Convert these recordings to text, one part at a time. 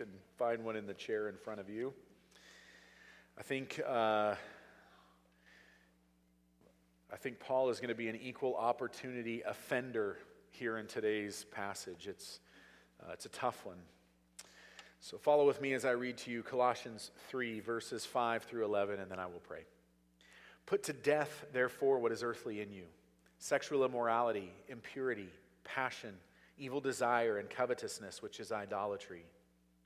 can find one in the chair in front of you. I think, uh, I think Paul is going to be an equal opportunity offender here in today's passage. It's, uh, it's a tough one. So follow with me as I read to you Colossians 3, verses 5 through 11, and then I will pray. Put to death, therefore, what is earthly in you sexual immorality, impurity, passion, evil desire, and covetousness, which is idolatry.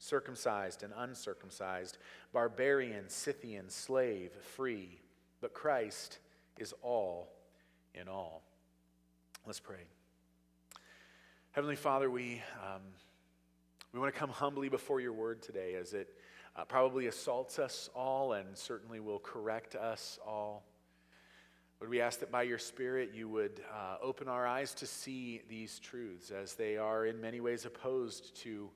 circumcised and uncircumcised, barbarian, Scythian, slave, free, but Christ is all in all. Let's pray. Heavenly Father, we, um, we want to come humbly before your word today as it uh, probably assaults us all and certainly will correct us all. Lord, we ask that by your Spirit you would uh, open our eyes to see these truths as they are in many ways opposed to,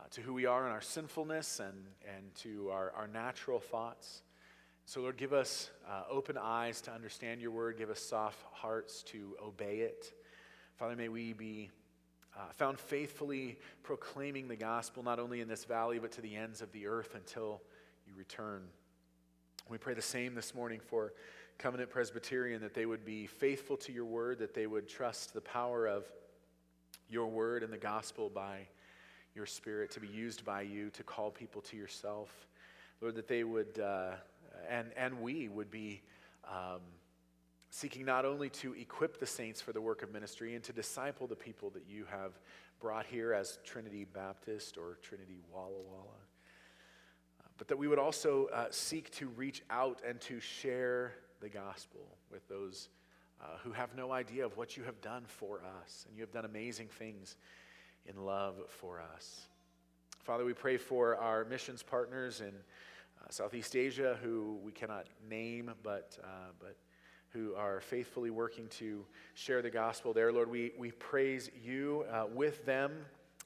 uh, to who we are in our sinfulness and, and to our, our natural thoughts. So, Lord, give us uh, open eyes to understand your word, give us soft hearts to obey it. Father, may we be uh, found faithfully proclaiming the gospel, not only in this valley, but to the ends of the earth until you return. We pray the same this morning for Covenant Presbyterian, that they would be faithful to your word, that they would trust the power of your word and the gospel by your spirit to be used by you to call people to yourself. Lord, that they would, uh, and, and we would be. Um, seeking not only to equip the saints for the work of ministry and to disciple the people that you have brought here as Trinity Baptist or Trinity Walla Walla, uh, but that we would also uh, seek to reach out and to share the gospel with those uh, who have no idea of what you have done for us. And you have done amazing things in love for us. Father, we pray for our missions partners in uh, Southeast Asia who we cannot name, but, uh, but who are faithfully working to share the gospel there. Lord, we, we praise you uh, with them,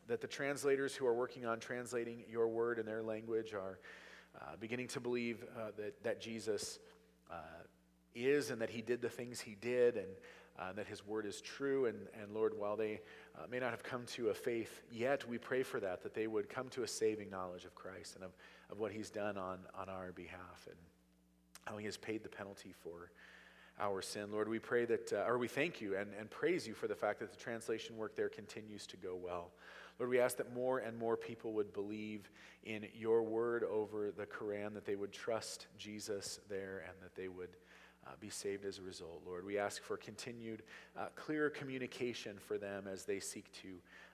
that the translators who are working on translating your word in their language are uh, beginning to believe uh, that, that Jesus uh, is and that he did the things he did and uh, that his word is true. And, and Lord, while they uh, may not have come to a faith yet, we pray for that, that they would come to a saving knowledge of Christ and of, of what he's done on, on our behalf and how he has paid the penalty for our sin. Lord, we pray that, uh, or we thank you and, and praise you for the fact that the translation work there continues to go well. Lord, we ask that more and more people would believe in your word over the Quran, that they would trust Jesus there, and that they would uh, be saved as a result. Lord, we ask for continued uh, clear communication for them as they seek to,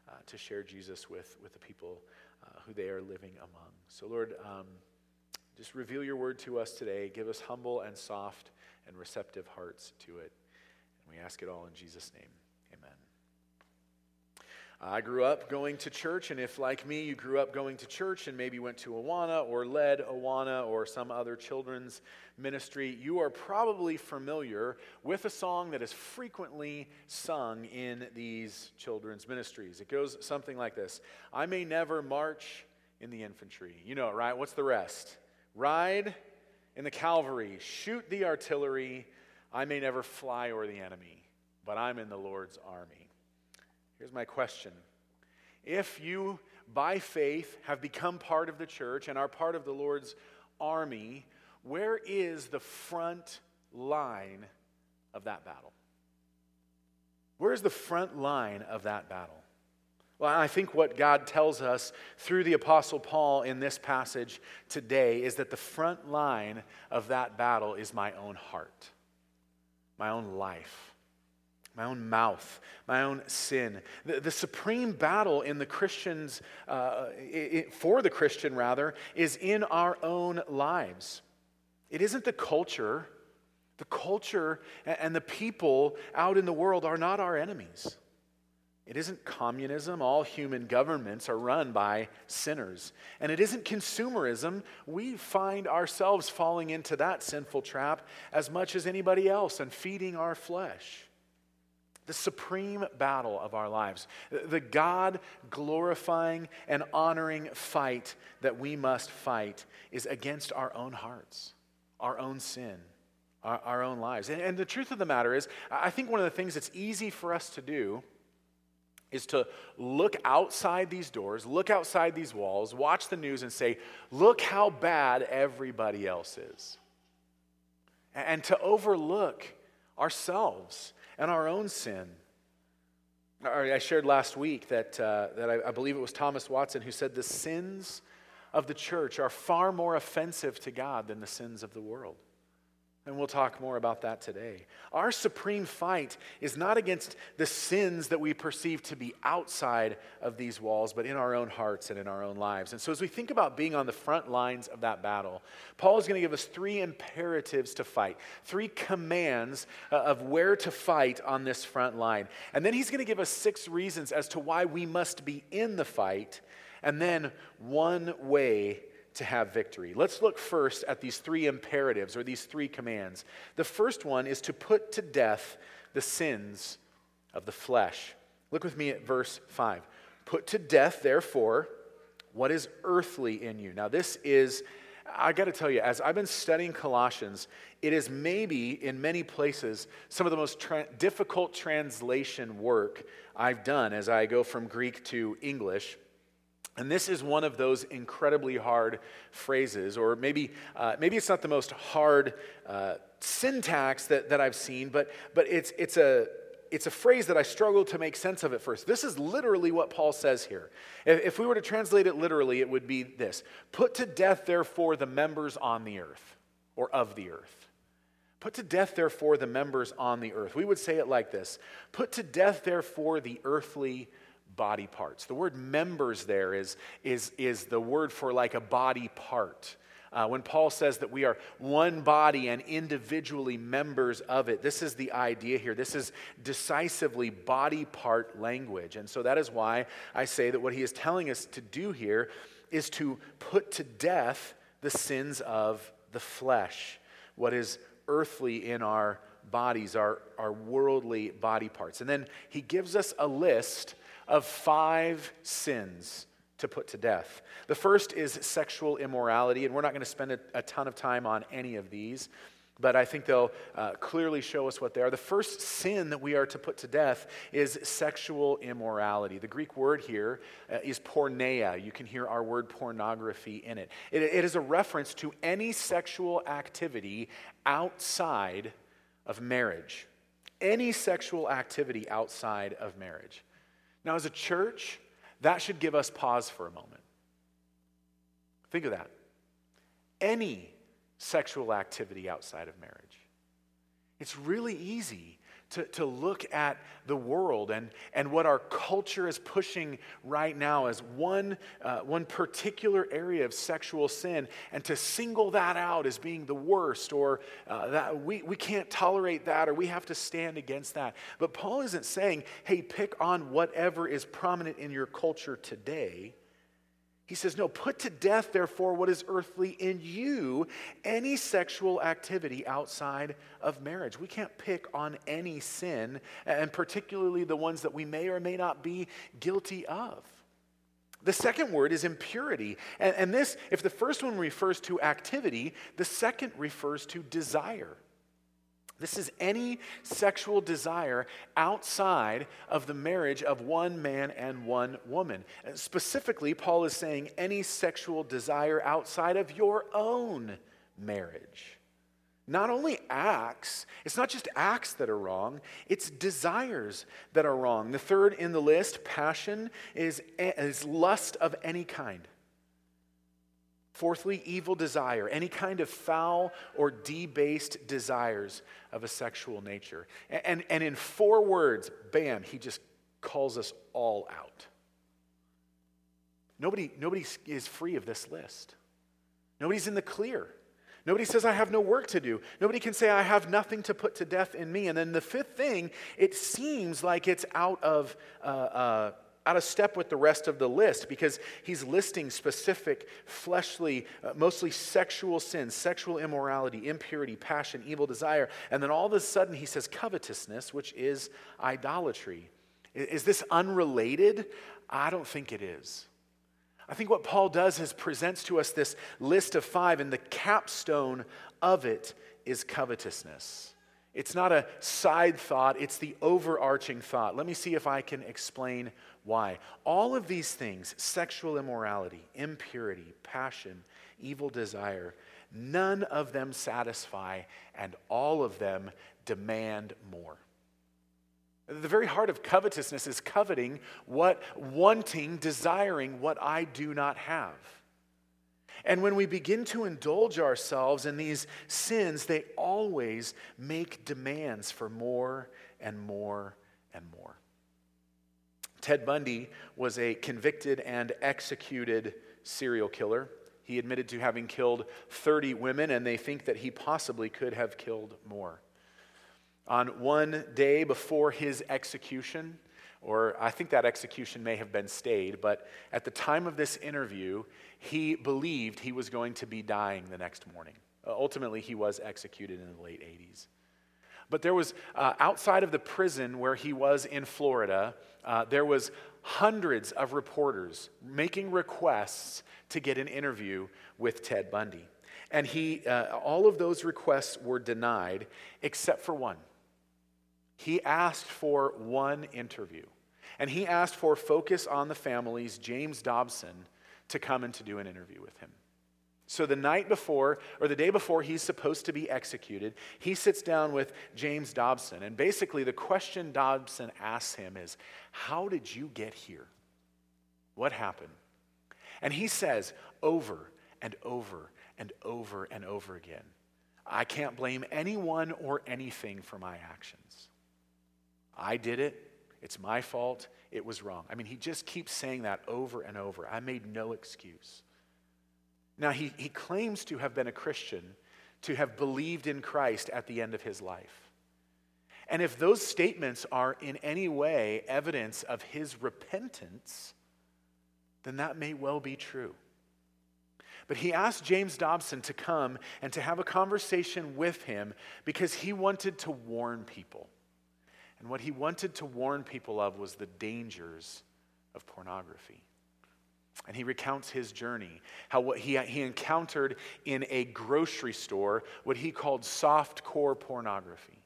uh, to share Jesus with, with the people uh, who they are living among. So, Lord, um, just reveal your word to us today. Give us humble and soft and receptive hearts to it. And we ask it all in Jesus' name. I grew up going to church, and if, like me, you grew up going to church and maybe went to Awana or led Awana or some other children's ministry, you are probably familiar with a song that is frequently sung in these children's ministries. It goes something like this I may never march in the infantry. You know it, right? What's the rest? Ride in the cavalry, shoot the artillery. I may never fly o'er the enemy, but I'm in the Lord's army. Here's my question If you, by faith, have become part of the church and are part of the Lord's army, where is the front line of that battle? Where's the front line of that battle? Well, I think what God tells us through the Apostle Paul in this passage today is that the front line of that battle is my own heart, my own life, my own mouth, my own sin. The, the supreme battle in the Christians, uh, it, for the Christian rather, is in our own lives. It isn't the culture. The culture and the people out in the world are not our enemies. It isn't communism. All human governments are run by sinners. And it isn't consumerism. We find ourselves falling into that sinful trap as much as anybody else and feeding our flesh. The supreme battle of our lives, the God glorifying and honoring fight that we must fight, is against our own hearts, our own sin, our, our own lives. And, and the truth of the matter is, I think one of the things that's easy for us to do is to look outside these doors, look outside these walls, watch the news, and say, look how bad everybody else is. And to overlook ourselves and our own sin. I shared last week that, uh, that I, I believe it was Thomas Watson who said the sins of the church are far more offensive to God than the sins of the world. And we'll talk more about that today. Our supreme fight is not against the sins that we perceive to be outside of these walls, but in our own hearts and in our own lives. And so, as we think about being on the front lines of that battle, Paul is going to give us three imperatives to fight, three commands uh, of where to fight on this front line. And then he's going to give us six reasons as to why we must be in the fight, and then one way to have victory. Let's look first at these three imperatives or these three commands. The first one is to put to death the sins of the flesh. Look with me at verse 5. Put to death, therefore, what is earthly in you. Now, this is, I got to tell you, as I've been studying Colossians, it is maybe in many places some of the most tra- difficult translation work I've done as I go from Greek to English. And this is one of those incredibly hard phrases, or maybe, uh, maybe it's not the most hard uh, syntax that, that I've seen, but, but it's, it's, a, it's a phrase that I struggled to make sense of at first. This is literally what Paul says here. If, if we were to translate it literally, it would be this Put to death, therefore, the members on the earth, or of the earth. Put to death, therefore, the members on the earth. We would say it like this Put to death, therefore, the earthly body parts. The word members there is, is, is the word for like a body part. Uh, when Paul says that we are one body and individually members of it, this is the idea here. This is decisively body part language. And so that is why I say that what he is telling us to do here is to put to death the sins of the flesh, what is earthly in our bodies, our, our worldly body parts. And then he gives us a list of five sins to put to death. The first is sexual immorality, and we're not going to spend a, a, ton of time on any of these, but I think they'll uh, clearly show us what they are. The first sin that we are to put to death is sexual immorality. The Greek word here uh, is porneia. You can hear our word pornography in it. it. It is a reference to any sexual activity outside of marriage. Any sexual activity outside of marriage. Now, as a church, that should give us pause for a moment. Think of that. Any sexual activity outside of marriage. It's really easy to, to look at the world and, and what our culture is pushing right now as one, uh, one particular area of sexual sin and to single that out as being the worst or uh, that we, we can't tolerate that or we have to stand against that. But Paul isn't saying, hey, pick on whatever is prominent in your culture today. He says, No, put to death, therefore, what is earthly in you, any sexual activity outside of marriage. We can't pick on any sin, and particularly the ones that we may or may not be guilty of. The second word is impurity. And, and this, if the first one refers to activity, the second refers to desire. This is any sexual desire outside of the marriage of one man and one woman. Specifically, Paul is saying any sexual desire outside of your own marriage. Not only acts, it's not just acts that are wrong, it's desires that are wrong. The third in the list, passion, is, is lust of any kind. Fourthly, evil desire, any kind of foul or debased desires of a sexual nature. And, and in four words, bam, he just calls us all out. Nobody, nobody is free of this list. Nobody's in the clear. Nobody says, I have no work to do. Nobody can say, I have nothing to put to death in me. And then the fifth thing, it seems like it's out of. Uh, uh, out of step with the rest of the list because he's listing specific fleshly, uh, mostly sexual sins, sexual immorality, impurity, passion, evil desire. And then all of a sudden he says covetousness, which is idolatry. Is this unrelated? I don't think it is. I think what Paul does is presents to us this list of five, and the capstone of it is covetousness. It's not a side thought, it's the overarching thought. Let me see if I can explain why. All of these things sexual immorality, impurity, passion, evil desire none of them satisfy, and all of them demand more. The very heart of covetousness is coveting what, wanting, desiring what I do not have. And when we begin to indulge ourselves in these sins, they always make demands for more and more and more. Ted Bundy was a convicted and executed serial killer. He admitted to having killed 30 women, and they think that he possibly could have killed more on one day before his execution, or I think that execution may have been stayed, but at the time of this interview, he believed he was going to be dying the next morning. Uh, ultimately, he was executed in the late 80s. But there was, uh, outside of the prison where he was in Florida, uh, there was hundreds of reporters making requests to get an interview with Ted Bundy. And he, uh, all of those requests were denied except for one. He asked for one interview. And he asked for Focus on the Family's James Dobson to come and to do an interview with him. So the night before, or the day before he's supposed to be executed, he sits down with James Dobson. And basically, the question Dobson asks him is How did you get here? What happened? And he says over and over and over and over again I can't blame anyone or anything for my actions. I did it. It's my fault. It was wrong. I mean, he just keeps saying that over and over. I made no excuse. Now, he, he claims to have been a Christian, to have believed in Christ at the end of his life. And if those statements are in any way evidence of his repentance, then that may well be true. But he asked James Dobson to come and to have a conversation with him because he wanted to warn people. And what he wanted to warn people of was the dangers of pornography. And he recounts his journey, how what he, he encountered in a grocery store what he called soft core pornography.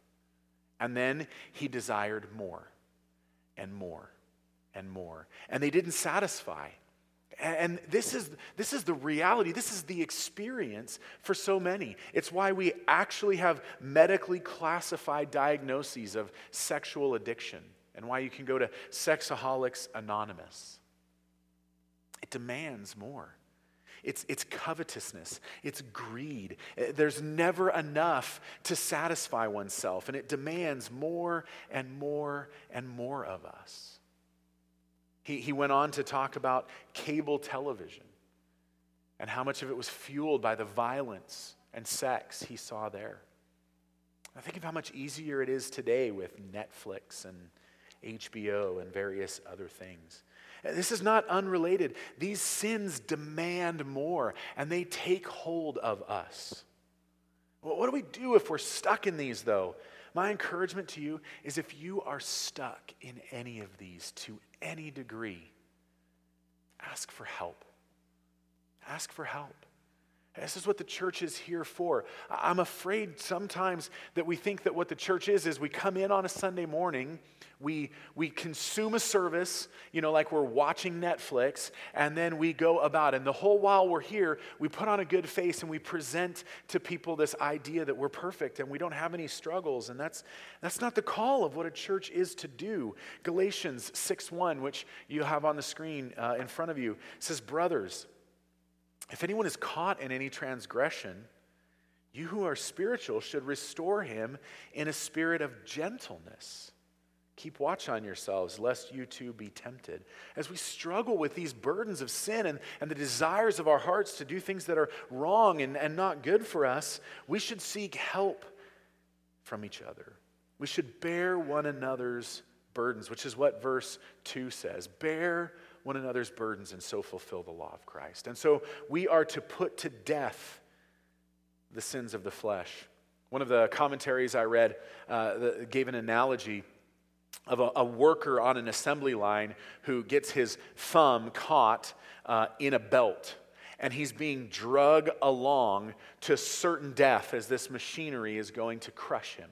And then he desired more and more and more. And they didn't satisfy. And this is, this is the reality, this is the experience for so many. It's why we actually have medically classified diagnoses of sexual addiction and why you can go to Sexaholics Anonymous. It demands more. It's, it's covetousness, it's greed. Eh, there's never enough to satisfy oneself, and it demands more and more and more of us. He, he went on to talk about cable television and how much of it was fueled by the violence and sex he saw there. I think of how much easier it is today with Netflix and HBO and various other things. This is not unrelated. These sins demand more and they take hold of us. what do we do if we're stuck in these, though? My encouragement to you is if you are stuck in any of these to any degree, ask for help. Ask for help. This is what the church is here for. I'm afraid sometimes that we think that what the church is is we come in on a Sunday morning, we, we consume a service, you know, like we're watching Netflix, and then we go about. And the whole while we're here, we put on a good face and we present to people this idea that we're perfect and we don't have any struggles. And that's, that's not the call of what a church is to do. Galatians 6 1, which you have on the screen uh, in front of you, says, Brothers, if anyone is caught in any transgression, you who are spiritual should restore him in a spirit of gentleness, Keep watch on yourselves, lest you too be tempted. As we struggle with these burdens of sin and, and the desires of our hearts to do things that are wrong and, and not good for us, we should seek help from each other. We should bear one another's burdens, which is what verse 2 says. Bear one another's burdens and so fulfill the law of Christ. And so we are to put to death the sins of the flesh. One of the commentaries I read uh, gave an analogy of a, a, worker on an assembly line who gets his thumb caught uh, in a belt and he's being drug along to certain death as this machinery is going to crush him.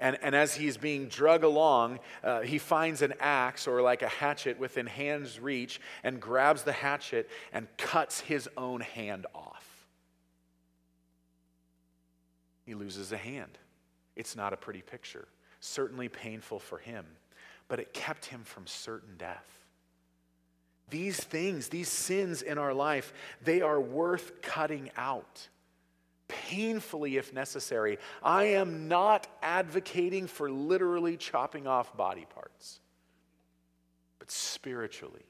And, and as he's being drug along, uh, he finds an axe or like a hatchet within hand's reach and grabs the hatchet and cuts his own hand off. He loses a hand. It's not a pretty picture certainly painful for him, but it kept him from certain death. These things, these sins in our life, they are worth cutting out, painfully if necessary. I am not advocating for literally chopping off body parts, but spiritually.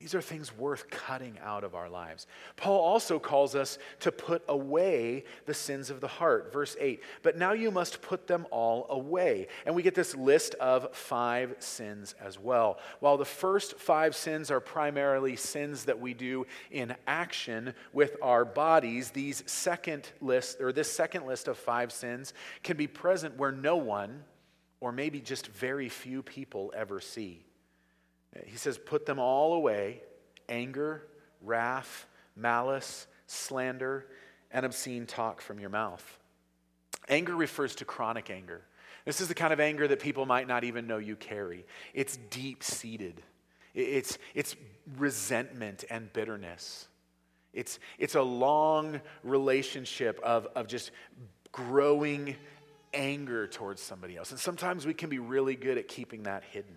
These are things worth cutting out of our lives. Paul also calls us to put away the sins of the heart. Verse 8, but now you must put them all away. And we get this list of five sins as well. While the first five sins are primarily sins that we do in action with our bodies, these second list, or this second list of five sins, can be present where no one, or maybe just very few people, ever see. He says, Put them all away anger, wrath, malice, slander, and obscene talk from your mouth. Anger refers to chronic anger. This is the kind of anger that people might not even know you carry. It's deep seated, it's, it's resentment and bitterness. It's, it's a long relationship of, of just growing anger towards somebody else. And sometimes we can be really good at keeping that hidden.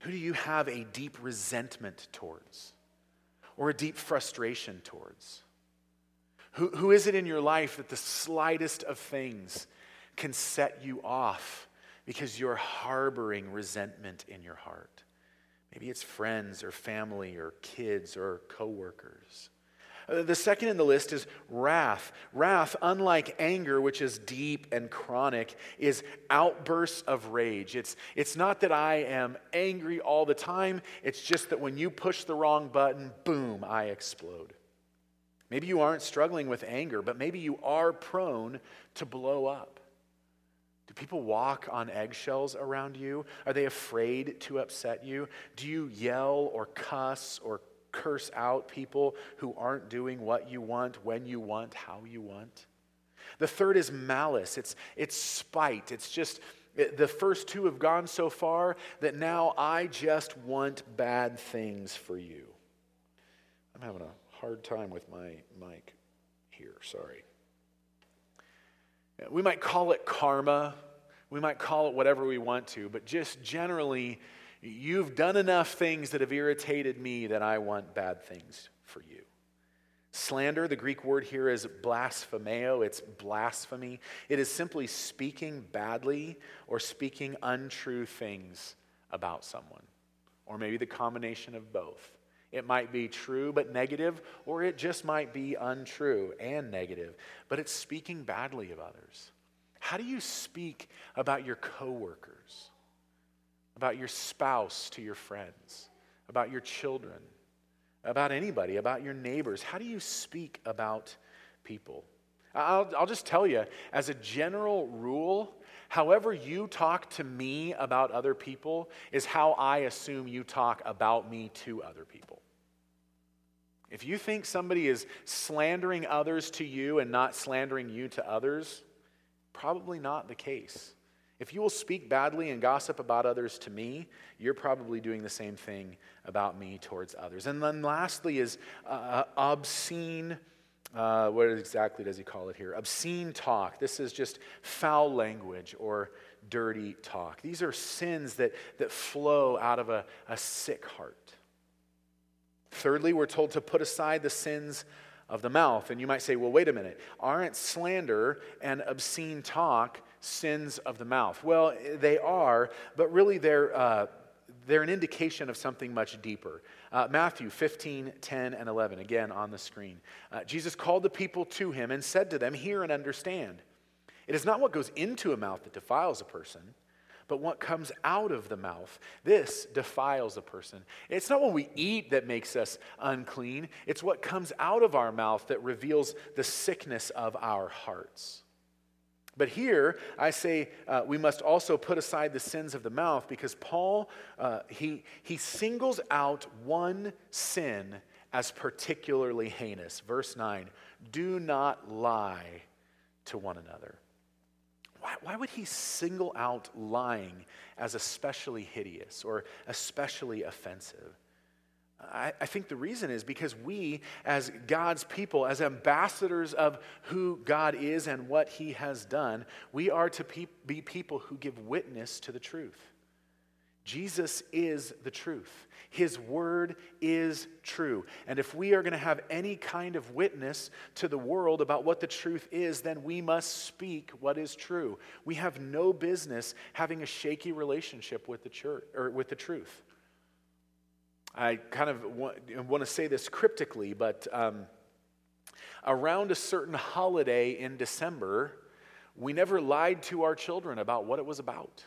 Who do you have a deep resentment towards or a deep frustration towards? Who, who is it in your life that the slightest of things can set you off because you're harboring resentment in your heart? Maybe it's friends or family or kids or coworkers. Uh, the second in the list is wrath. Wrath, unlike anger, which is deep and chronic, is outbursts of rage. It's, it's not that I am angry all the time, it's just that when you push the wrong button, boom, I explode. Maybe you aren't struggling with anger, but maybe you are prone to blow up. Do people walk on eggshells around you? Are they afraid to upset you? Do you yell or cuss or curse out people who aren't doing what you want, when you want, how you want. The third is malice. It's, it's spite. It's just, the first two have gone so far that now I just want bad things for you. I'm having a hard time with my mic here. Sorry. We might call it karma. We might call it whatever we want to, but just generally, You've done enough things that have irritated me that I want bad things for you. Slander, the Greek word here is blasphemeo, it's blasphemy. It is simply speaking badly or speaking untrue things about someone, or maybe the combination of both. It might be true but negative, or it just might be untrue and negative, but it's speaking badly of others. How do you speak about your coworkers? About your spouse to your friends, about your children, about anybody, about your neighbors? How do you speak about people? I'll, I'll just tell you, as a general rule, however you talk to me about other people is how I assume you talk about me to other people. If you think somebody is slandering others to you and not slandering you to others, probably not the case. If you will speak badly and gossip about others to me, you're probably doing the same thing about me towards others. And then lastly is uh, obscene. Uh, what exactly does he call it here? Obscene talk. This is just foul language or dirty talk. These are sins that, that flow out of a, a sick heart. Thirdly, we're told to put aside the sins of the mouth. And you might say, well, wait a minute. Aren't slander and obscene talk sins of the mouth. Well, they are, but really they're, uh, they're an indication of something much deeper. Uh, Matthew 15, 10, and 11, again on the screen. Uh, Jesus called the people to him and said to them, Hear and understand. It is not what goes into a mouth that defiles a person, but what comes out of the mouth. This defiles a person. It's not what we eat that makes us unclean, it's what comes out of our mouth that reveals the sickness of our hearts. But here, I say uh, we must also put aside the sins of the mouth because Paul, uh, he, he singles out one sin as particularly heinous. Verse 9 do not lie to one another. Why, why would he single out lying as especially hideous or especially offensive? I, I, think the reason is because we, as God's people, as ambassadors of who God is and what He has done, we are to pe- be people who give witness to the truth. Jesus is the truth. His word is true. And if we are going to have any kind of witness to the world about what the truth is, then we must speak what is true. We have no business having a shaky relationship with the church or with the truth. I kind of want, want to say this cryptically, but um, around a certain holiday in December, we never lied to our children about what it was about.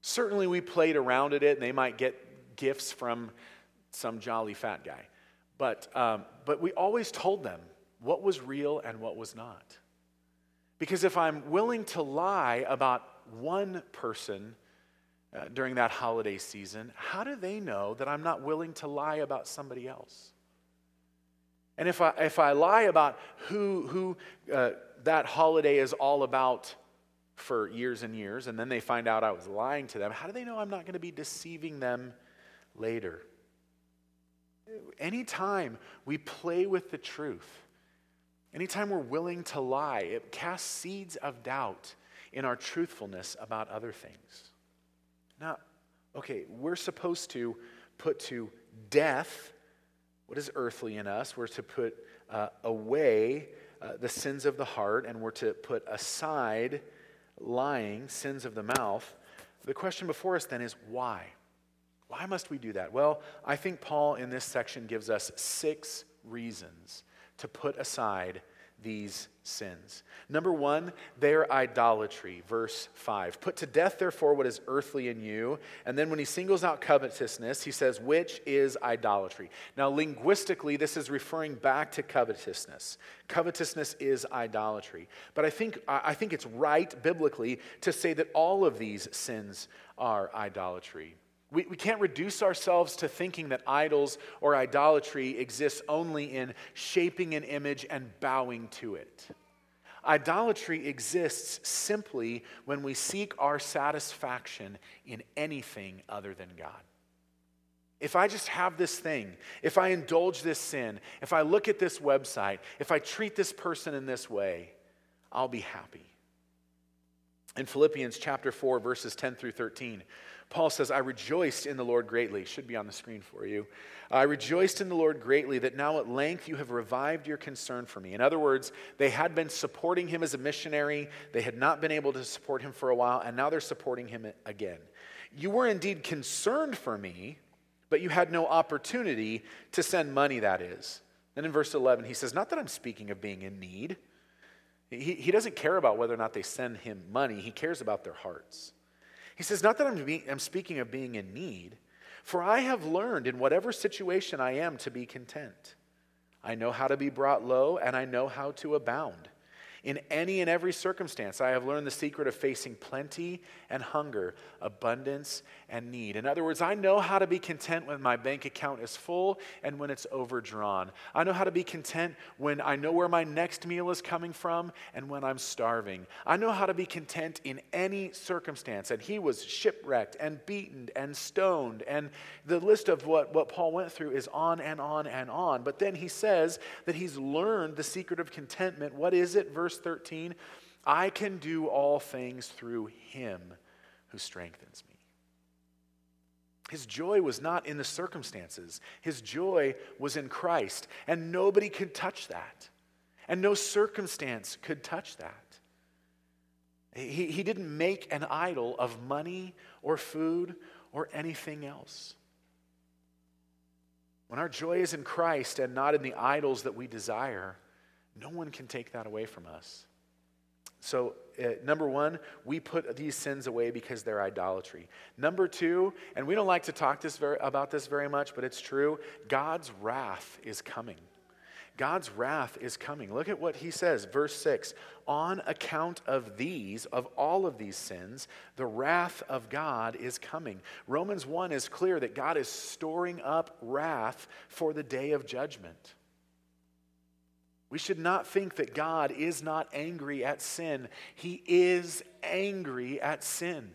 Certainly, we played around at it, and they might get gifts from some jolly fat guy. But, um, but we always told them what was real and what was not. Because if I'm willing to lie about one person, uh, during that holiday season, how do they know that I'm not willing to lie about somebody else? And if I, if I lie about who, who uh, that holiday is all about for years and years, and then they find out I was lying to them, how do they know I'm not going to be deceiving them later? Anytime we play with the truth, anytime we're willing to lie, it casts seeds of doubt in our truthfulness about other things. Now, okay, we're supposed to put to death what is earthly in us. We're to put uh, away uh, the sins of the heart, and we're to put aside lying, sins of the mouth. The question before us then is why? Why must we do that? Well, I think Paul in this section gives us six reasons to put aside these sins. Number one, they're idolatry. Verse 5. Put to death, therefore, what is earthly in you. And then when he singles out covetousness, he says, which is idolatry. Now, linguistically, this is referring back to covetousness. Covetousness is idolatry. But I think, I think it's right biblically to say that all of these sins are idolatry. We, we can't reduce ourselves to thinking that idols or idolatry exists only in shaping an image and bowing to it. Idolatry exists simply when we seek our satisfaction in anything other than God. If I just have this thing, if I indulge this sin, if I look at this website, if I treat this person in this way, I'll be happy. In Philippians chapter 4, verses 10 through 13, Paul says, I rejoiced in the Lord greatly. Should be on the screen for you. I rejoiced in the Lord greatly that now at length you have revived your concern for me. In other words, they had been supporting him as a missionary, they had not been able to support him for a while, and now they're supporting him again. You were indeed concerned for me, but you had no opportunity to send money, that is. Then in verse 11, he says, Not that I'm speaking of being in need. He, he doesn't care about whether or not they send him money, he cares about their hearts. He says, Not that I'm, be, I'm speaking of being in need, for I have learned in whatever situation I am to be content. I know how to be brought low, and I know how to abound. In any and every circumstance, I have learned the secret of facing plenty and hunger, abundance and need. In other words, I know how to be content when my bank account is full and when it's overdrawn. I know how to be content when I know where my next meal is coming from and when I'm starving. I know how to be content in any circumstance. And he was shipwrecked and beaten and stoned. And the list of what, what Paul went through is on and on and on. But then he says that he's learned the secret of contentment. What is it? Verse verse 13, I can do all things through him who strengthens me. His joy was not in the circumstances. His joy was in Christ. And nobody could touch that. And no circumstance could touch that. He, he didn't make an idol of money or food or anything else. When our joy is in Christ and not in the idols that we desire, no one can take that away from us. So, uh, number one, we put these sins away because they're idolatry. Number two, and we don't like to talk this very, about this very much, but it's true God's wrath is coming. God's wrath is coming. Look at what he says, verse 6 On account of these, of all of these sins, the wrath of God is coming. Romans 1 is clear that God is storing up wrath for the day of judgment. We should not think that God is not angry at sin. He is angry at sin.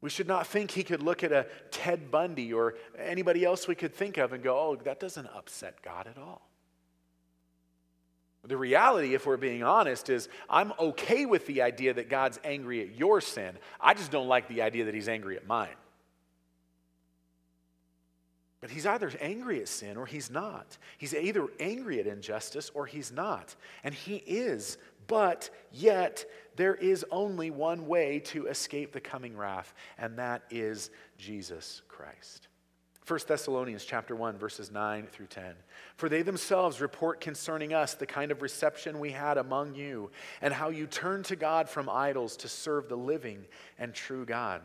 We should not think he could look at a Ted Bundy or anybody else we could think of and go, oh, that doesn't upset God at all. The reality, if we're being honest, is I'm okay with the idea that God's angry at your sin. I just don't like the idea that he's angry at mine. But he's either angry at sin or he's not. He's either angry at injustice or he's not. And he is, but yet there is only one way to escape the coming wrath, and that is Jesus Christ. 1 Thessalonians chapter 1 verses 9 through 10. For they themselves report concerning us the kind of reception we had among you and how you turned to God from idols to serve the living and true God.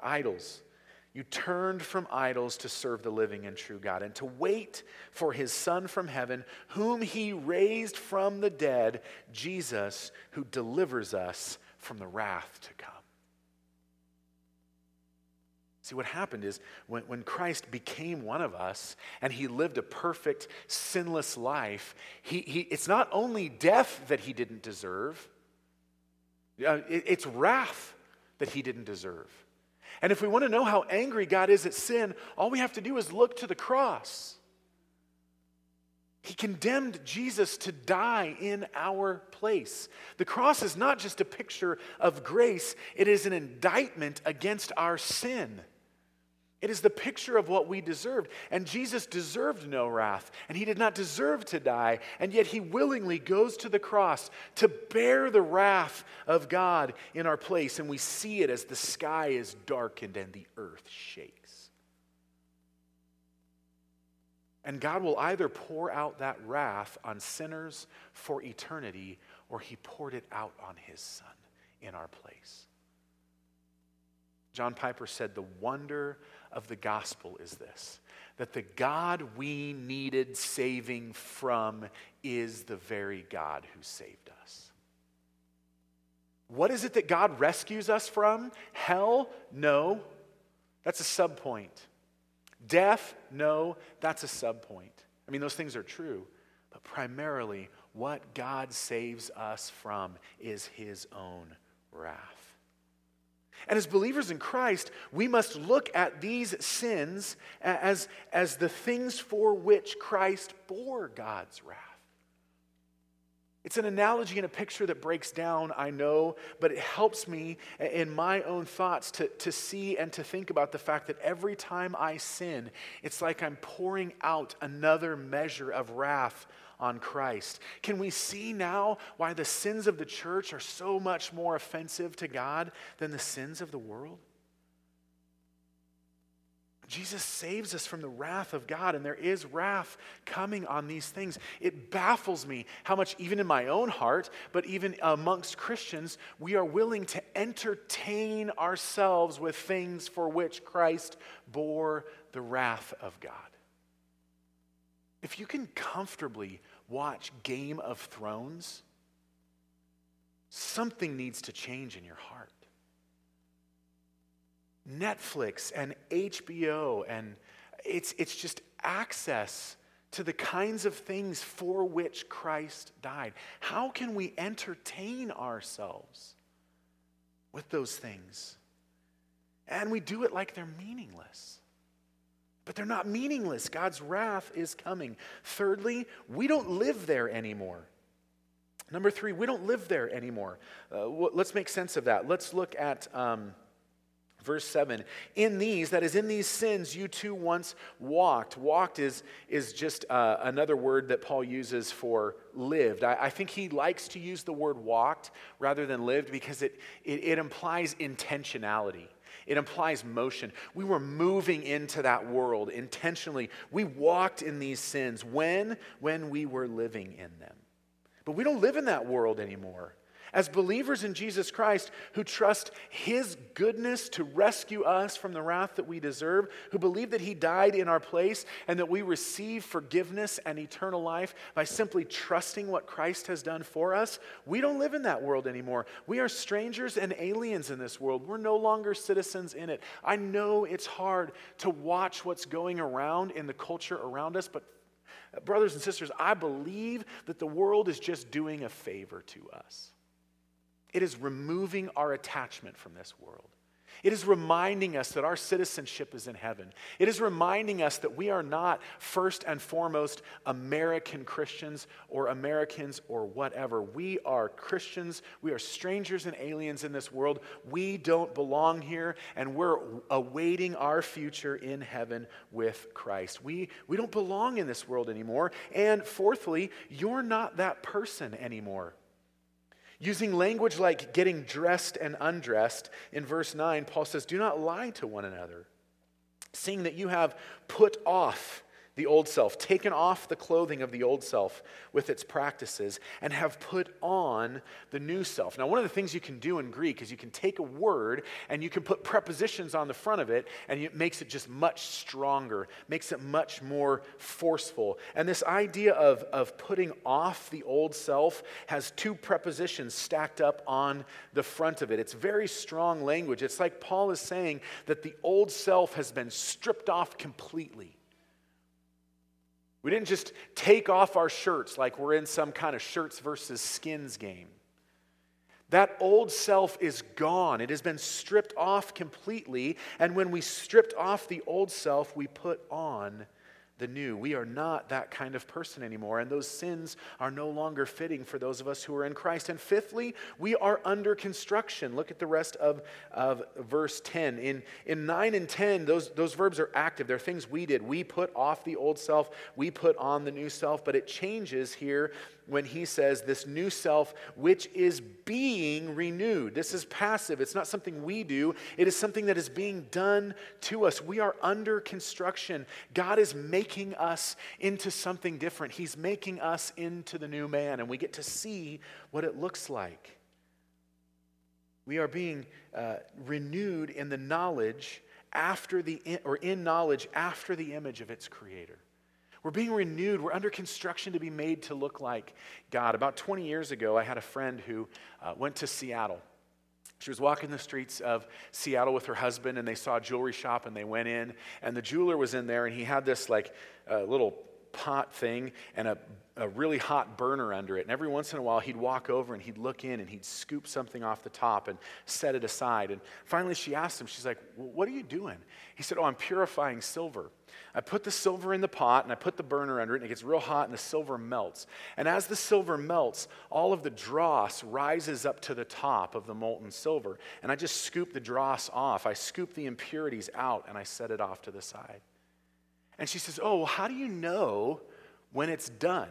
Idols you turned from idols to serve the living and true God and to wait for his Son from heaven, whom he raised from the dead, Jesus, who delivers us from the wrath to come. See, what happened is when, when Christ became one of us and he lived a perfect, sinless life, he, he, it's not only death that he didn't deserve, uh, it, it's wrath that he didn't deserve. And if we want to know how angry God is at sin, all we have to do is look to the cross. He condemned Jesus to die in our place. The cross is not just a picture of grace, it is an indictment against our sin. It is the picture of what we deserved. And Jesus deserved no wrath, and he did not deserve to die, and yet he willingly goes to the cross to bear the wrath of God in our place. And we see it as the sky is darkened and the earth shakes. And God will either pour out that wrath on sinners for eternity, or he poured it out on his son in our place. John Piper said, The wonder of the gospel is this that the God we needed saving from is the very God who saved us. What is it that God rescues us from? Hell? No. That's a subpoint. Death? No. That's a subpoint. I mean, those things are true. But primarily, what God saves us from is his own wrath. And as believers in Christ, we must look at these sins as, as the things for which Christ bore God's wrath. It's an analogy and a picture that breaks down, I know, but it helps me in my own thoughts to, to see and to think about the fact that every time I sin, it's like I'm pouring out another measure of wrath on Christ. Can we see now why the sins of the church are so much more offensive to God than the sins of the world? Jesus saves us from the wrath of God, and there is wrath coming on these things. It baffles me how much, even in my own heart, but even amongst Christians, we are willing to entertain ourselves with things for which Christ bore the wrath of God. If you can comfortably watch Game of Thrones, something needs to change in your heart. Netflix and HBO, and it's, it's just access to the kinds of things for which Christ died. How can we entertain ourselves with those things? And we do it like they're meaningless. But they're not meaningless. God's wrath is coming. Thirdly, we don't live there anymore. Number three, we don't live there anymore. Uh, let's make sense of that. Let's look at um, Verse 7 In these, that is, in these sins, you too once walked. Walked is, is just uh, another word that Paul uses for lived. I, I, think he likes to use the word walked rather than lived because it, it, it implies intentionality. It implies motion. We were moving into that world intentionally. We walked in these sins when? When we were living in them. But we don't live in that world anymore. As believers in Jesus Christ who trust His goodness to rescue us from the wrath that we deserve, who believe that He died in our place and that we receive forgiveness and eternal life by simply trusting what Christ has done for us, we don't live in that world anymore. We are strangers and aliens in this world. We're no longer citizens in it. I know it's hard to watch what's going around in the culture around us, but brothers and sisters, I believe that the world is just doing a favor to us. It is removing our attachment from this world. It is reminding us that our citizenship is in heaven. It is reminding us that we are not first and foremost American Christians or Americans or whatever. We are Christians. We are strangers and aliens in this world. We don't belong here, and we're awaiting our future in heaven with Christ. We, we don't belong in this world anymore. And fourthly, you're not that person anymore. Using language like getting dressed and undressed, in verse 9, Paul says, Do not lie to one another, seeing that you have put off the old self, taken off the clothing of the old self with its practices, and have put on the new self. Now, one of the things you can do in Greek is you can take a word and you can put prepositions on the front of it, and it makes it just much stronger, makes it much more forceful. And this idea of, of putting off the old self has two prepositions stacked up on the front of it. It's very strong language. It's like Paul is saying that the old self has been stripped off completely. We didn't just take off our shirts like we're in some kind of shirts versus skins game. That old self is gone. It has been stripped off completely. And when we stripped off the old self, we put on the new. We are not that kind of person anymore, and those sins are no longer fitting for those of us who are in Christ. And fifthly, we are under construction. Look at the rest of, of verse 10. In, in 9 and 10, those, those verbs are active. They're things we did. We put off the old self, we put on the new self, but it changes here when he says this new self, which is being renewed. This is passive. It's not something we do, it is something that is being done to us. We are under construction. God is making us into something different. He's making us into the new man, and we get to see what it looks like. We are being uh, renewed in the knowledge after the, or in knowledge after the image of its creator. We're being renewed. We're under construction to be made to look like God. About 20 years ago, I had a friend who uh, went to Seattle. She was walking the streets of Seattle with her husband, and they saw a jewelry shop, and they went in, and the jeweler was in there, and he had this like uh, little pot thing and a, a really hot burner under it. And every once in a while, he'd walk over and he'd look in and he'd scoop something off the top and set it aside. And finally, she asked him, She's like, What are you doing? He said, Oh, I'm purifying silver. I put the silver in the pot and I put the burner under it, and it gets real hot, and the silver melts. And as the silver melts, all of the dross rises up to the top of the molten silver. And I just scoop the dross off. I scoop the impurities out, and I set it off to the side. And she says, Oh, well, how do you know when it's done?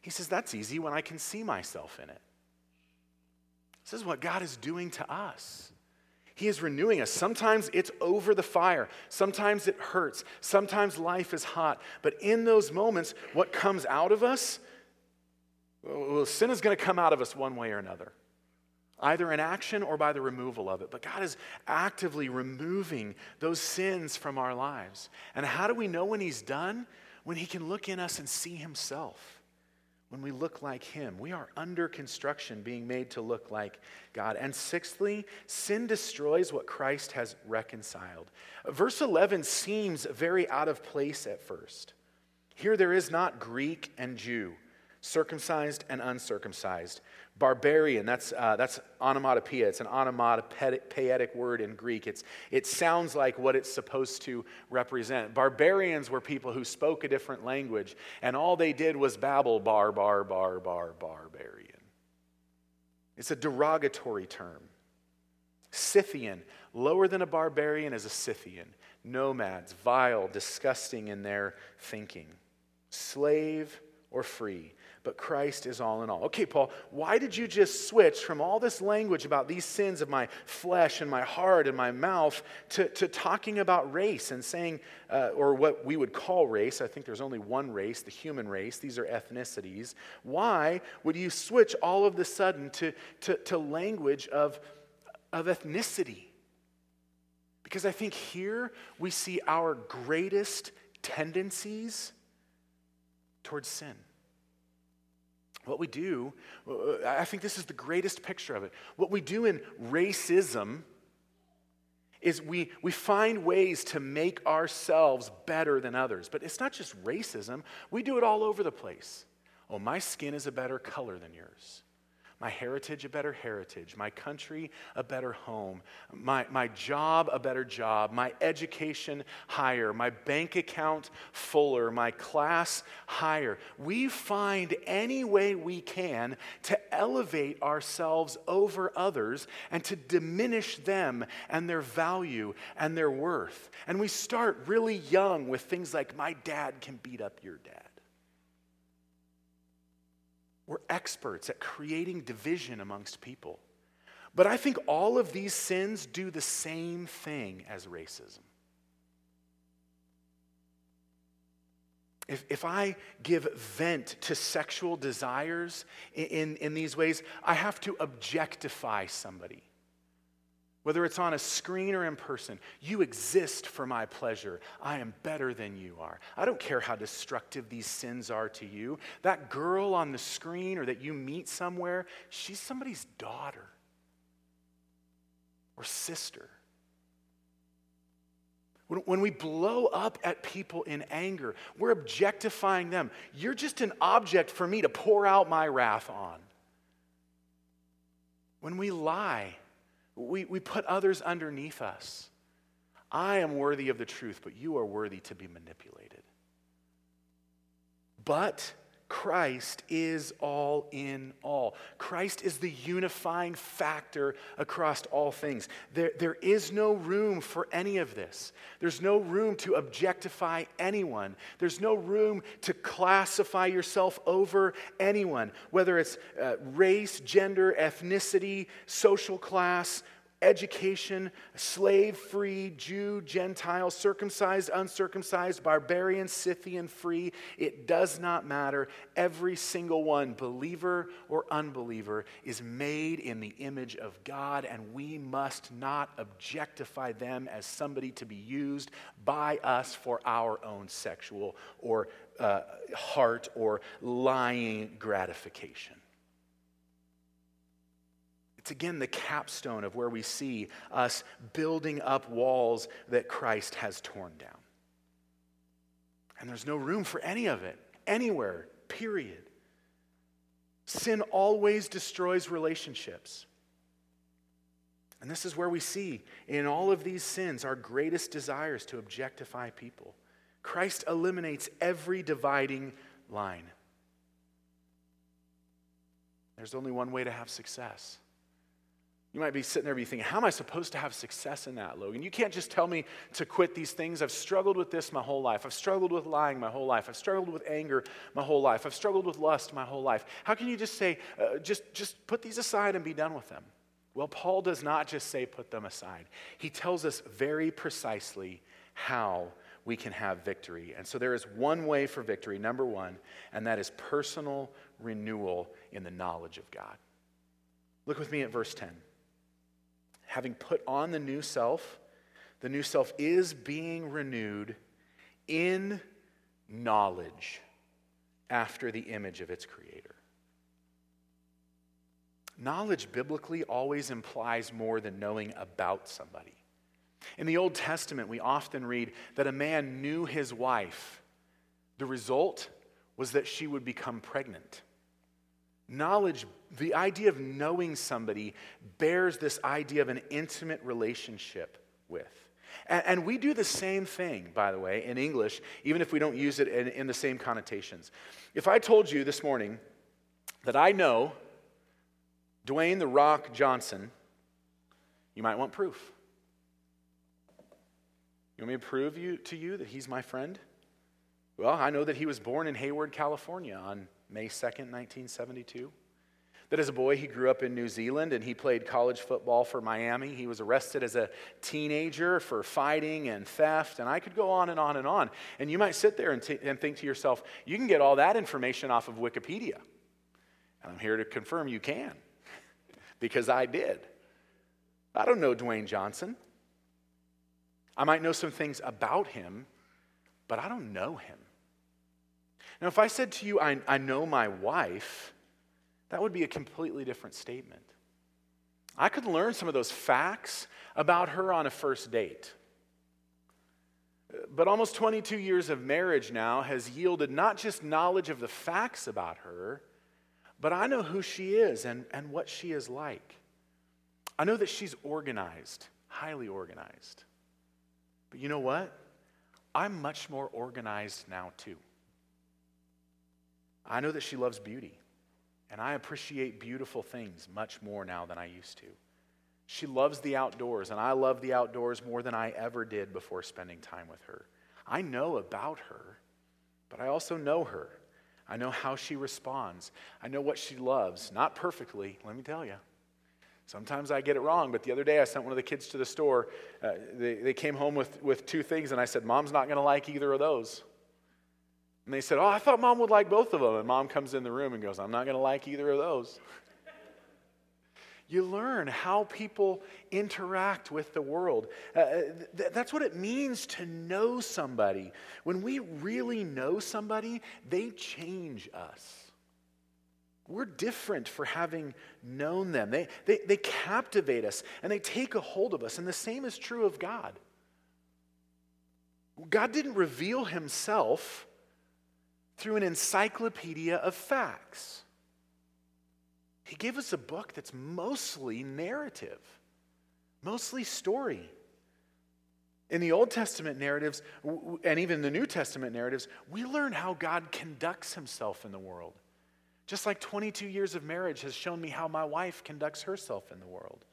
He says, That's easy when I can see myself in it. This is what God is doing to us. He is renewing us. Sometimes it's over the fire. Sometimes it hurts. Sometimes life is hot. But in those moments, what comes out of us, well, sin is going to come out of us one way or another either in action or by the removal of it. But God is actively removing those sins from our lives. And how do we know when He's done? When He can look in us and see Himself. When we look like Him, we are under construction, being made to look like God. And sixthly, sin destroys what Christ has reconciled. Verse 11 seems very out of place at first. Here there is not Greek and Jew, circumcised and uncircumcised, Barbarian, that's, uh, that's onomatopoeia. It's an onomatopoetic word in Greek. It's, it sounds like what it's supposed to represent. Barbarians were people who spoke a different language, and all they did was babble bar, bar, bar, bar, barbarian. It's a derogatory term. Scythian, lower than a barbarian is a Scythian. Nomads, vile, disgusting in their thinking. Slave or free, but Christ is all in all. Okay, Paul, why did you just switch from all this language about these sins of my flesh and my heart and my mouth to, to talking about race and saying, uh, or what we would call race? I think there's only one race, the human race. These are ethnicities. Why would you switch all of the sudden to, to, to language of, of ethnicity? Because I think here we see our greatest tendencies towards sin. What we do, uh, uh, I think this is the greatest picture of it. What we do in racism is we, we find ways to make ourselves better than others. But it's not just racism, we do it all over the place. Oh, my skin is a better color than yours my heritage a better heritage, my country a better home, my, my job a better job, my education higher, my bank account fuller, my class higher. We find any way we can to elevate ourselves over others and to diminish them and their value and their worth. And we start really young with things like, my dad can beat up your dad. We're experts at creating division amongst people. But I think all of these sins do the same thing as racism. If, if I give vent to sexual desires in, in, in these ways, I have to objectify somebody whether it's on a screen or in person, you exist for my pleasure. I am better than you are. I don't care how destructive these sins are to you. That girl on the screen or that you meet somewhere, she's somebody's daughter or sister. When, we blow up at people in anger, we're objectifying them. You're just an object for me to pour out my wrath on. When we lie, we, we put others underneath us. I am worthy of the truth, but you are worthy to be manipulated. But Christ is all in all. Christ is the unifying factor across all things. There, there is no room for any of this. There's no room to objectify anyone. There's no room to classify yourself over anyone, whether it's uh, race, gender, ethnicity, social class, education, slave free, Jew, Gentile, circumcised, uncircumcised, barbarian, Scythian, free. It does not matter. Every single one, believer or unbeliever, is made in the image of God, and we must not objectify them as somebody to be used by us for our own sexual or uh, heart or lying gratification. It's again the capstone of where we see us building up walls that Christ has torn down. And there's no room for any of it, anywhere, period. Sin always destroys relationships. And this is where we see in all of these sins our greatest desires to objectify people. Christ eliminates every dividing line. There's only one way to have success you might be sitting there be thinking, how am I supposed to have success in that, Logan? You can't just tell me to quit these things. I've struggled with this my whole life. I've struggled with lying my whole life. I've struggled with anger my whole life. I've struggled with lust my whole life. How can you just say, uh, just, just put these aside and be done with them? Well, Paul does not just say put them aside. He tells us very precisely how we can have victory. And so there is one way for victory, number one, and that is personal renewal in the knowledge of God. Look with me at verse 10 having put on the new self, the new self is being renewed in knowledge after the image of its creator. Knowledge biblically always implies more than knowing about somebody. In the Old Testament, we often read that a man knew his wife. The result was that she would become pregnant. Knowledge, the idea of knowing somebody, bears this idea of an intimate relationship with. And, and, we do the same thing, by the way, in English, even if we don't use it in, in the same connotations. If I told you this morning that I know Dwayne the Rock Johnson, You might want proof. You want me to prove you, to you that he's my friend? Well, I know that he was born in Hayward, California on May 2nd, 1972. That as a boy, he grew up in New Zealand and he played college football for Miami. He was arrested as a teenager for fighting and theft, and I could go on and on and on. And you might sit there and, t- and think to yourself, you can get all that information off of Wikipedia. And I'm here to confirm you can, because I did. I don't know Dwayne Johnson. I might know some things about him, but I don't know him. Now, if I said to you, I, I know my wife, that would be a completely different statement. I could learn some of those facts about her on a first date. But almost 22 years of marriage now has yielded not just knowledge of the facts about her, but I know who she is and, and what she is like. I know that she's organized, highly organized. But you know what? I'm much more organized now, too. I know that she loves beauty, and I appreciate beautiful things much more now than I used to. She loves the outdoors, and I love the outdoors more than I ever did before spending time with her. I know about her, but I also know her. I know how she responds. I know what she loves. Not perfectly, let me tell you. Sometimes I get it wrong, but the other day I sent one of the kids to the store. Uh, they, they came home with, with two things, and I said, Mom's not going to like either of those. And they said, Oh, I thought mom would like both of them. And mom comes in the room and goes, I'm not going to like either of those. you learn how people interact with the world. Uh, uh, th- that's what it means to know somebody. When we really know somebody, they change us. We're different for having known them. They, they, they captivate us and they take a hold of us. And the same is true of God. God didn't reveal himself through an encyclopedia of facts. He gave us a book that's mostly narrative, mostly story. In the Old Testament narratives, and even the New Testament narratives, we learn how God conducts himself in the world. Just like 22 years of marriage has shown me how my wife conducts herself in the world.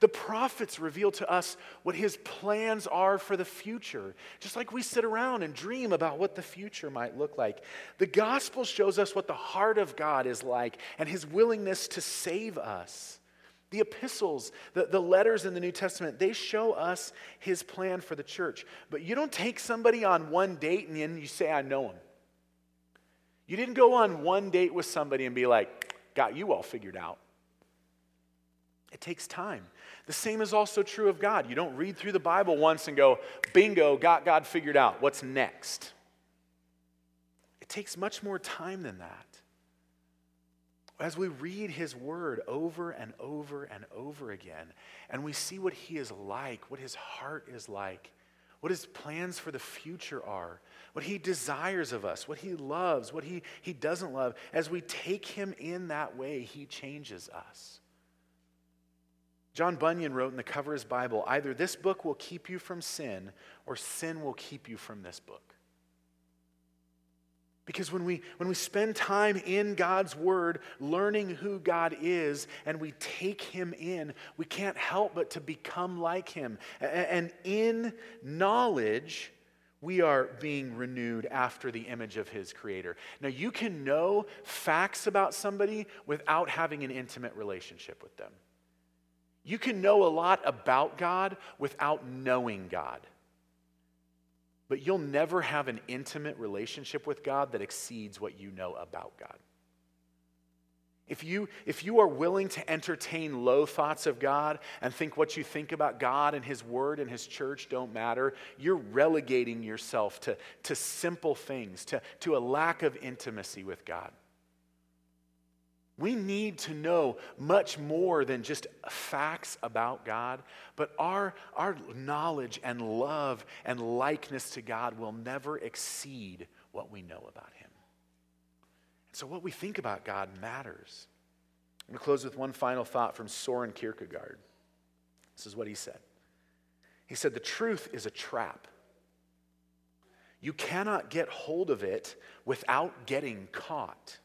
The prophets reveal to us what his plans are for the future, just like we sit around and dream about what the future might look like. The gospel shows us what the heart of God is like and his willingness to save us. The epistles, the, the letters in the New Testament, they show us his plan for the church. But you don't take somebody on one date and then you say, I know him. You didn't go on one date with somebody and be like, got you all figured out. It takes time. The same is also true of God. You don't read through the Bible once and go, bingo, got God figured out. What's next? It takes much more time than that. As we read his word over and over and over again, and we see what he is like, what his heart is like, what his plans for the future are, what he desires of us, what he loves, what he, he doesn't love. As we take him in that way, he changes us. John Bunyan wrote in the cover of his Bible either this book will keep you from sin, or sin will keep you from this book. Because when we, when we spend time in God's Word, learning who God is, and we take Him in, we can't help but to become like Him. And in knowledge, we are being renewed after the image of His Creator. Now, you can know facts about somebody without having an intimate relationship with them. You can know a lot about God without knowing God. But you'll never have an intimate relationship with God that exceeds what you know about God. If you, if you are willing to entertain low thoughts of God and think what you think about God and His Word and His church don't matter, you're relegating yourself to, to simple things, to, to a lack of intimacy with God. We need to know much more than just facts about God, but our, our knowledge and love and likeness to God will never exceed what we know about Him. And So, what we think about God matters. I'm going to close with one final thought from Soren Kierkegaard. This is what he said He said, The truth is a trap. You cannot get hold of it without getting caught.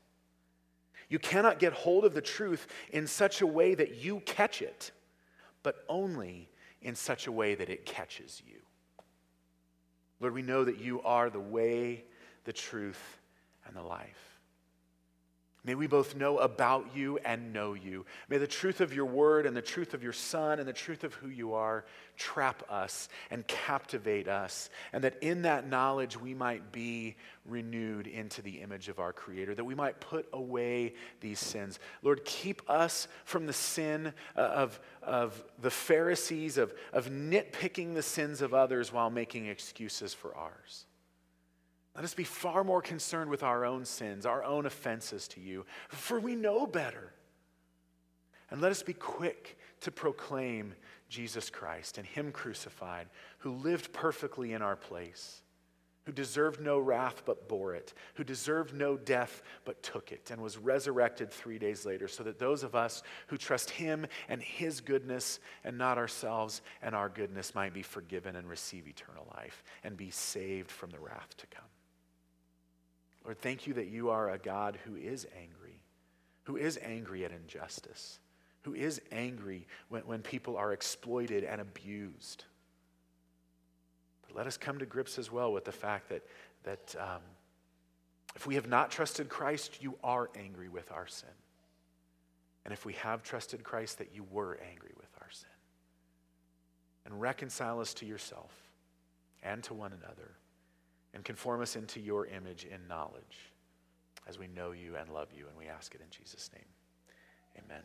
You cannot get hold of the truth in such a way that you catch it, but only in such a way that it catches you. Lord, we know that you are the way, the truth, and the life. May we both know about you and know you. May the truth of your word and the truth of your son and the truth of who you are trap us and captivate us, and that in that knowledge we might be renewed into the image of our Creator, that we might put away these sins. Lord, keep us from the sin uh, of, of the Pharisees, of, of nitpicking the sins of others while making excuses for ours. Let us be far more concerned with our own sins, our own offenses to you, for we know better. And let us be quick to proclaim Jesus Christ and Him crucified, who lived perfectly in our place, who deserved no wrath but bore it, who deserved no death but took it, and was resurrected three days later, so that those of us who trust Him and His goodness and not ourselves and our goodness might be forgiven and receive eternal life and be saved from the wrath to come. Lord, thank you that you are a God who is angry, who is angry at injustice, who is angry when, when people are exploited and abused. But let us come to grips as well with the fact that, that um, if we have not trusted Christ, you are angry with our sin. And if we have trusted Christ, that you were angry with our sin. And reconcile us to yourself and to one another and conform us into your image in knowledge as we know you and love you. And we ask it in Jesus' name. Amen.